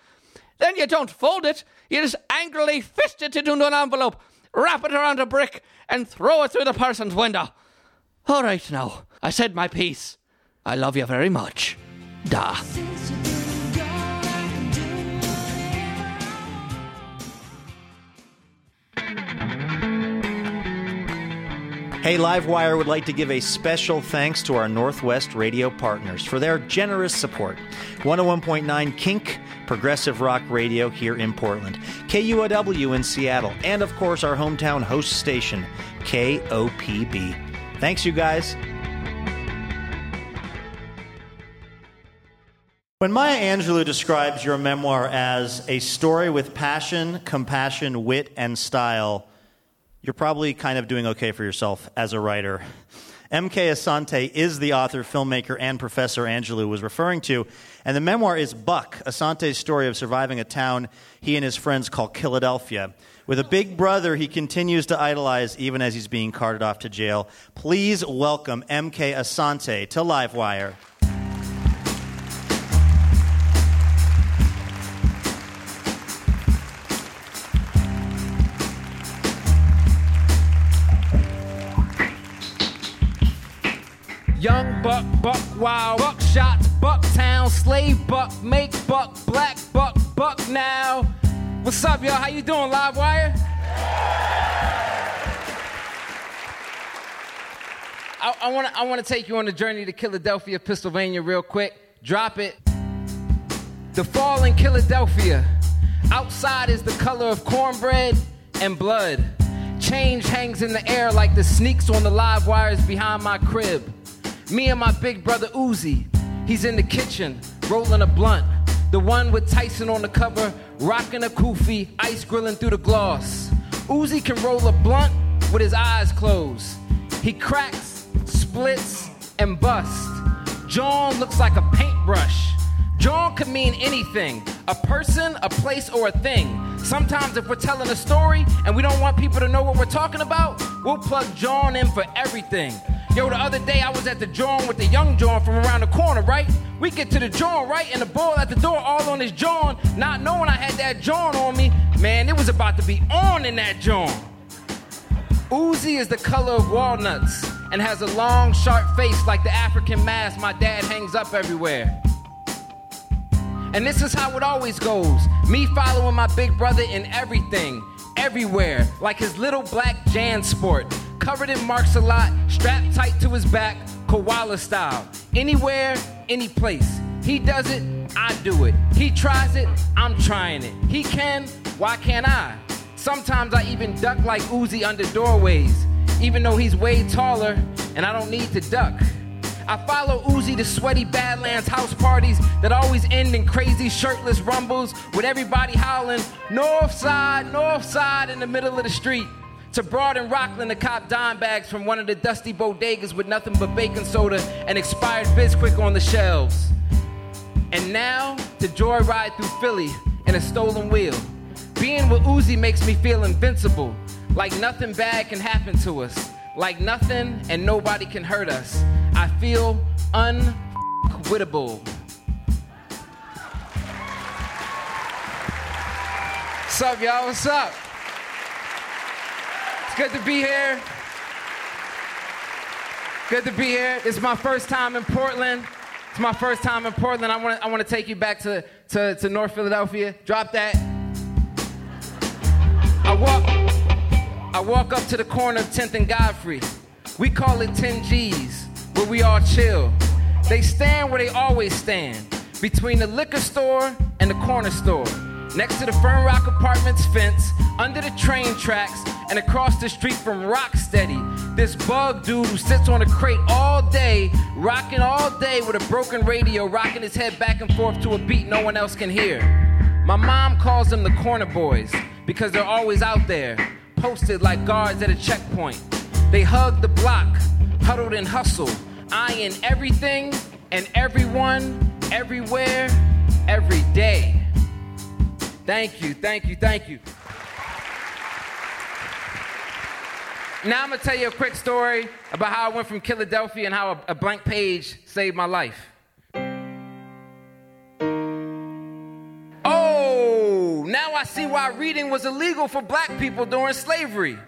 Then you don't fold it, you just angrily fist it into an envelope, wrap it around a brick, and throw it through the person's window. All right now, I said my piece. I love you very much. Da. Hey, Livewire would like to give a special thanks to our Northwest radio partners for their generous support. 101.9 Kink, progressive rock radio here in Portland, KUOW in Seattle, and of course our hometown host station, KOPB. Thanks, you guys. When Maya Angelou describes your memoir as a story with passion, compassion, wit, and style, you're probably kind of doing okay for yourself as a writer. M.K. Asante is the author, filmmaker, and Professor Angelou was referring to, and the memoir is Buck, Asante's story of surviving a town he and his friends call Philadelphia. With a big brother he continues to idolize even as he's being carted off to jail. Please welcome M.K. Asante to Livewire. Young buck, buck wild, buck shots, bucktown, slave buck, make buck, black buck, buck now. What's up, y'all? How you doing, Live Wire? I, want to I wanna take you on a journey to Philadelphia, Pennsylvania, real quick. Drop it. The fall in Philadelphia. Outside is the color of cornbread and blood. Change hangs in the air like the sneaks on the live wires behind my crib. Me and my big brother Uzi, he's in the kitchen, rolling a blunt. The one with Tyson on the cover, rocking a kufi, ice grilling through the gloss. Uzi can roll a blunt with his eyes closed. He cracks, splits, and busts. jawn looks like a paintbrush. Jawn could mean anything a person, a place, or a thing. Sometimes, if we're telling a story and we don't want people to know what we're talking about, we'll plug jawn in for everything. Yo, the other day I was at the jawn with the young jawn from around the corner, right? We get to the jawn, right? And the ball at the door all on his jawn, not knowing I had that jawn on me. Man, it was about to be on in that jawn. Uzi is the color of walnuts and has a long, sharp face like the African mask my dad hangs up everywhere. And this is how it always goes me following my big brother in everything, everywhere, like his little black JanSport, covered in marks a lot, strapped tight to his back, koala style. Anywhere, any place. He does it, I do it. He tries it, I'm trying it. He can, why can't I? Sometimes I even duck like Uzi under doorways, even though he's way taller and I don't need to duck. I follow Uzi to sweaty Badlands house parties that always end in crazy shirtless rumbles with everybody howling, North side, North side in the middle of the street. To Broad and Rockland to cop dime bags from one of the dusty bodegas with nothing but baking soda and expired Bisquick on the shelves. And now to joyride through Philly in a stolen wheel. Being with Uzi makes me feel invincible, like nothing bad can happen to us, like nothing and nobody can hurt us. I feel unquittable. What's up, y'all? What's up? It's good to be here. Good to be here. It's my first time in Portland. It's my first time in Portland. I want to I want to take you back to, to, to North Philadelphia. Drop that. I walk I walk up to the corner of 10th and Godfrey. We call it 10 G's, where we all chill. They stand where they always stand, between the liquor store and the corner store. Next to the Fern Rock Apartments fence, under the train tracks, and across the street from Rocksteady. This bug dude who sits on a crate all day, rocking all day with a broken radio, rocking his head back and forth to a beat no one else can hear. My mom calls them the corner boys because they're always out there, posted like guards at a checkpoint. They hug the block, huddled and hustle, eyeing everything and everyone, everywhere, every day. Thank you, thank you, thank you. Now I'm gonna tell you a quick story about how I went from Philadelphia and how a, a blank page saved my life. I see why reading was illegal for black people during slavery.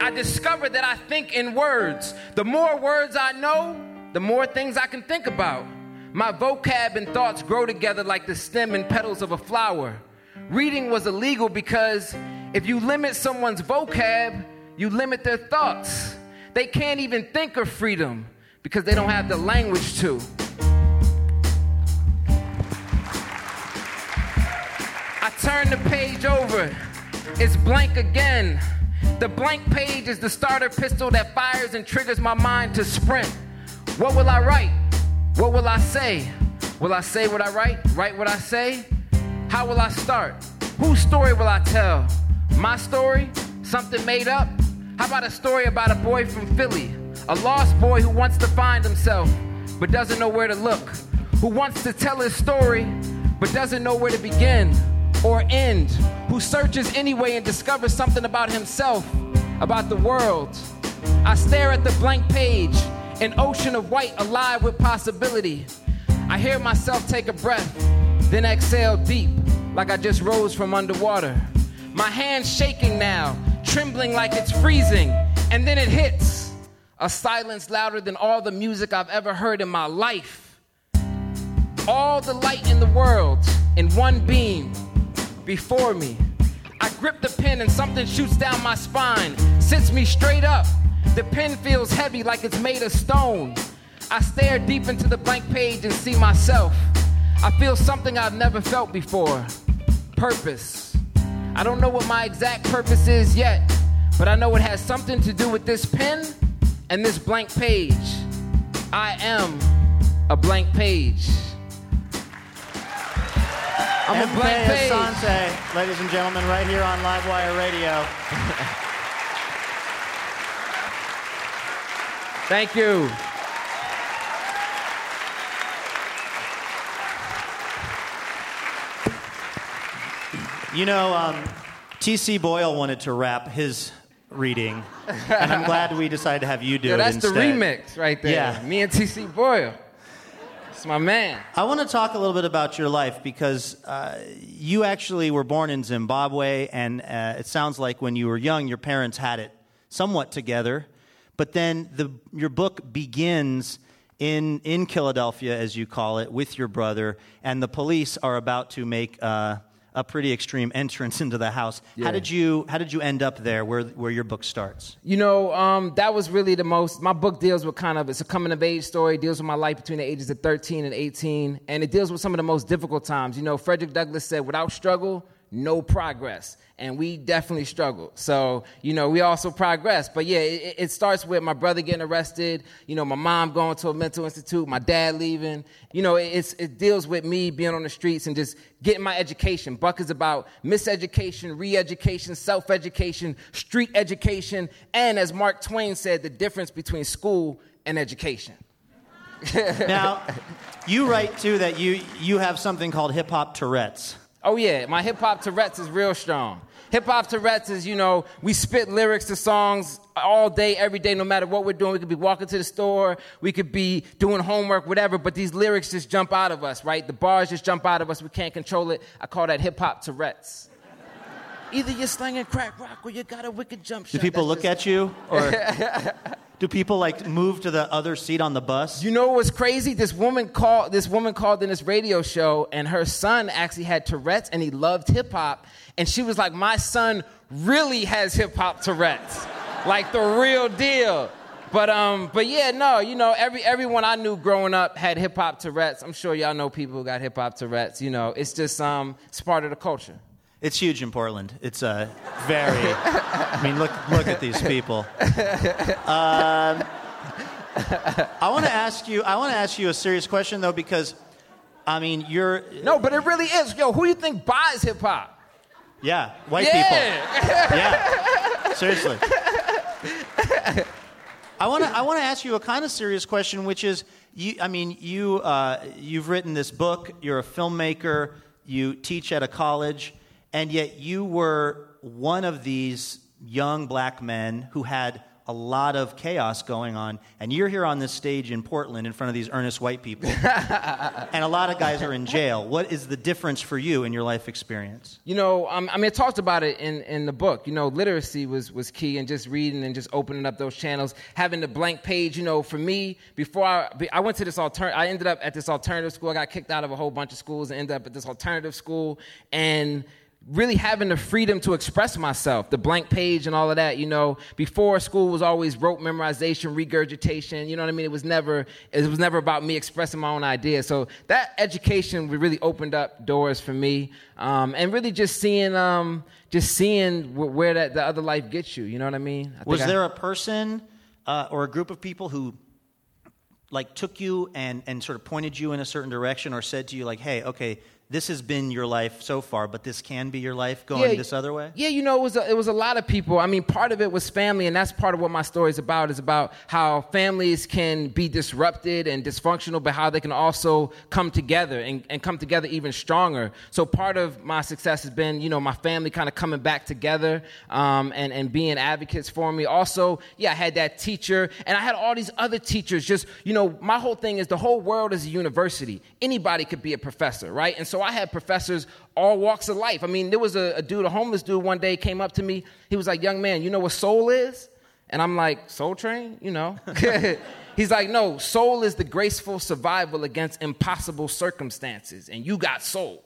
I discovered that I think in words. The more words I know, the more things I can think about. My vocab and thoughts grow together like the stem and petals of a flower. Reading was illegal because if you limit someone's vocab, you limit their thoughts. They can't even think of freedom because they don't have the language to. I turn the page over. It's blank again. The blank page is the starter pistol that fires and triggers my mind to sprint. What will I write? What will I say? Will I say what I write? Write what I say? How will I start? Whose story will I tell? My story? Something made up? How about a story about a boy from Philly? A lost boy who wants to find himself, but doesn't know where to look. Who wants to tell his story, but doesn't know where to begin or end. Who searches anyway and discovers something about himself, about the world. I stare at the blank page, an ocean of white alive with possibility. I hear myself take a breath, then exhale deep, like I just rose from underwater. My hand's shaking now, trembling like it's freezing, and then it hits. A silence louder than all the music I've ever heard in my life. All the light in the world in one beam before me. I grip the pen and something shoots down my spine, sits me straight up. The pen feels heavy like it's made of stone. I stare deep into the blank page and see myself. I feel something I've never felt before purpose. I don't know what my exact purpose is yet, but I know it has something to do with this pen and this blank page. I am a blank page. I'm a blank M.K. page. Asante, ladies and gentlemen, right here on Livewire Radio. Thank you. You know, um, T.C. Boyle wanted to rap his reading, and I'm glad we decided to have you do Yo, it that's instead. the remix right there. Yeah. Me and TC Boyle. My man. I want to talk a little bit about your life because uh, you actually were born in Zimbabwe, and uh, it sounds like when you were young, your parents had it somewhat together. But then the, your book begins in, in Philadelphia, as you call it, with your brother, and the police are about to make uh, a pretty extreme entrance into the house. Yeah. How, did you, how did you end up there, where, where your book starts? You know, um, that was really the most. My book deals with kind of it's a coming of age story. Deals with my life between the ages of 13 and 18, and it deals with some of the most difficult times. You know, Frederick Douglass said, "Without struggle, no progress," and we definitely struggled. So, you know, we also progressed. But yeah, it, it starts with my brother getting arrested. You know, my mom going to a mental institute, my dad leaving. You know, it, it deals with me being on the streets and just getting my education. Buck is about miseducation, re-education, self-education, street education, and as Mark Twain said, the difference between school and education. now, you write too that you, you have something called hip hop Tourette's. Oh yeah, my hip hop Tourette's is real strong. Hip hop Tourette's is, you know, we spit lyrics to songs all day, every day, no matter what we're doing. We could be walking to the store, we could be doing homework, whatever, but these lyrics just jump out of us, right? The bars just jump out of us. We can't control it. I call that hip hop Tourette's. Either you're slanging crack rock or you got a wicked jump shot. Do people That's look at you, or do people like move to the other seat on the bus? You know what's crazy? This woman called. This woman called in this radio show, and her son actually had Tourette's, and he loved hip hop. And she was like, "My son really has hip hop Tourette's, like the real deal." But um, but yeah, no, you know, every everyone I knew growing up had hip hop Tourette's. I'm sure y'all know people who got hip hop Tourette's. You know, it's just um, it's part of the culture. It's huge in Portland. It's uh, very. I mean, look look at these people. Um, I want to ask you. I want to ask you a serious question though, because I mean, you're. No, but it really is. Yo, who do you think buys hip hop? Yeah, white Yeah. people. Yeah, seriously. I want to. I want to ask you a kind of serious question, which is, you. I mean, you. Uh, you've written this book. You're a filmmaker. You teach at a college, and yet you were one of these young black men who had a lot of chaos going on, and you're here on this stage in Portland in front of these earnest white people, and a lot of guys are in jail. What is the difference for you in your life experience? You know, um, I mean, it talked about it in, in the book. You know, literacy was, was key, and just reading and just opening up those channels, having the blank page. You know, for me, before I, I went to this alternative, I ended up at this alternative school. I got kicked out of a whole bunch of schools and ended up at this alternative school, and really having the freedom to express myself, the blank page and all of that, you know, before school was always rote memorization, regurgitation, you know what I mean? It was never it was never about me expressing my own ideas. So that education really opened up doors for me. Um, and really just seeing um, just seeing where that the other life gets you, you know what I mean? I Was there a person uh, or a group of people who like took you and, and sort of pointed you in a certain direction or said to you like, hey, okay, this has been your life so far, but this can be your life going this other way? Yeah, you know, it was a, it was a lot of people. I mean, part of it was family, and that's part of what my story is about. Is about how families can be disrupted and dysfunctional, but how they can also come together and, and come together even stronger. So part of my success has been, you know, my family kind of coming back together um, and and being advocates for me. Also, yeah, I had that teacher, and I had all these other teachers. Just you know, my whole thing is the whole world is a university. Anybody could be a professor, right? And so I had professors all walks of life. I mean, there was a, a dude, a homeless dude, one day came up to me. He was like, "Young man, you know what soul is?" And I'm like, "Soul Train, you know." He's like, "No, soul is the graceful survival against impossible circumstances, and you got soul."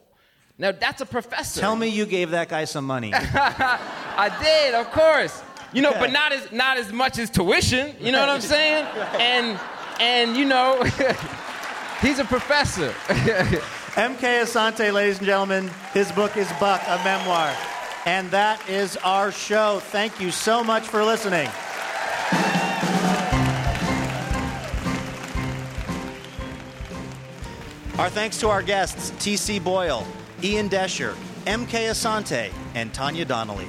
Now that's a professor. Tell me you gave that guy some money. I did, of course. You know, but not as not as much as tuition. You know what I'm saying? And and you know, he's a professor. MK Asante, ladies and gentlemen, his book is Buck, a memoir. And that is our show. Thank you so much for listening. Our thanks to our guests, T.C. Boyle, Ian Doescher, M.K. Asante, and Tanya Donelly.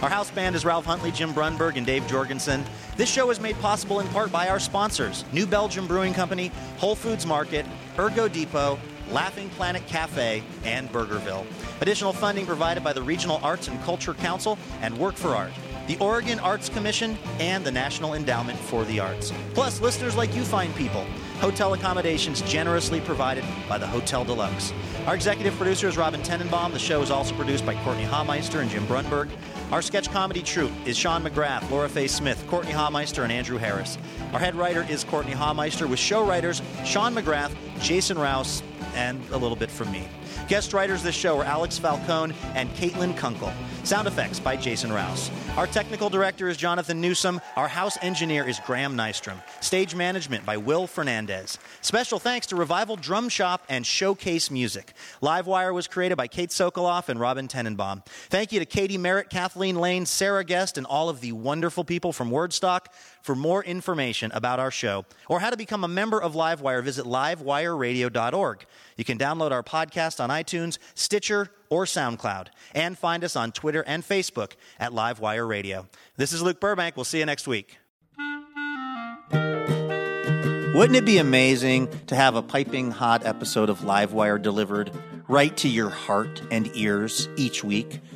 Our house band is Ralph Huntley, Jim Brunberg, and Dave Jorgensen. This show is made possible in part by our sponsors New Belgium Brewing Company, Whole Foods Market, Ergo Depot, Laughing Planet Cafe, and Burgerville. Additional funding provided by the Regional Arts and Culture Council and Work for Art, the Oregon Arts Commission, and the National Endowment for the Arts. Plus, listeners like you find people. Hotel accommodations generously provided by the Hotel Deluxe. Our executive producer is Robin Tenenbaum. The show is also produced by Courtney Hameister and Jim Brunberg. Our sketch comedy troupe is Sean McGrath, Laura Faye Smith, Courtney Hameister, and Andrew Harris. Our head writer is Courtney Hameister, with show writers Sean McGrath, Jason Rouse, and a little bit from me. Guest writers this show are Alex Falcone and Caitlin Kunkel. Sound effects by Jason Rouse. Our technical director is Jonathan Newsom. Our house engineer is Graham Nystrom. Stage management by Will Fernandez. Special thanks to Revival Drum Shop and Showcase Music. Livewire was created by Kate Sokoloff and Robin Tenenbaum. Thank you to Katie Merritt, Kathleen Lane, Sarah Guest, and all of the wonderful people from Wordstock. For more information about our show or how to become a member of Livewire, visit livewireradio.org. You can download our podcast on iTunes, Stitcher, or SoundCloud, and find us on Twitter and Facebook at Livewire Radio. This is Luke Burbank. We'll see you next week. Wouldn't it be amazing to have a piping hot episode of Livewire delivered right to your heart and ears each week?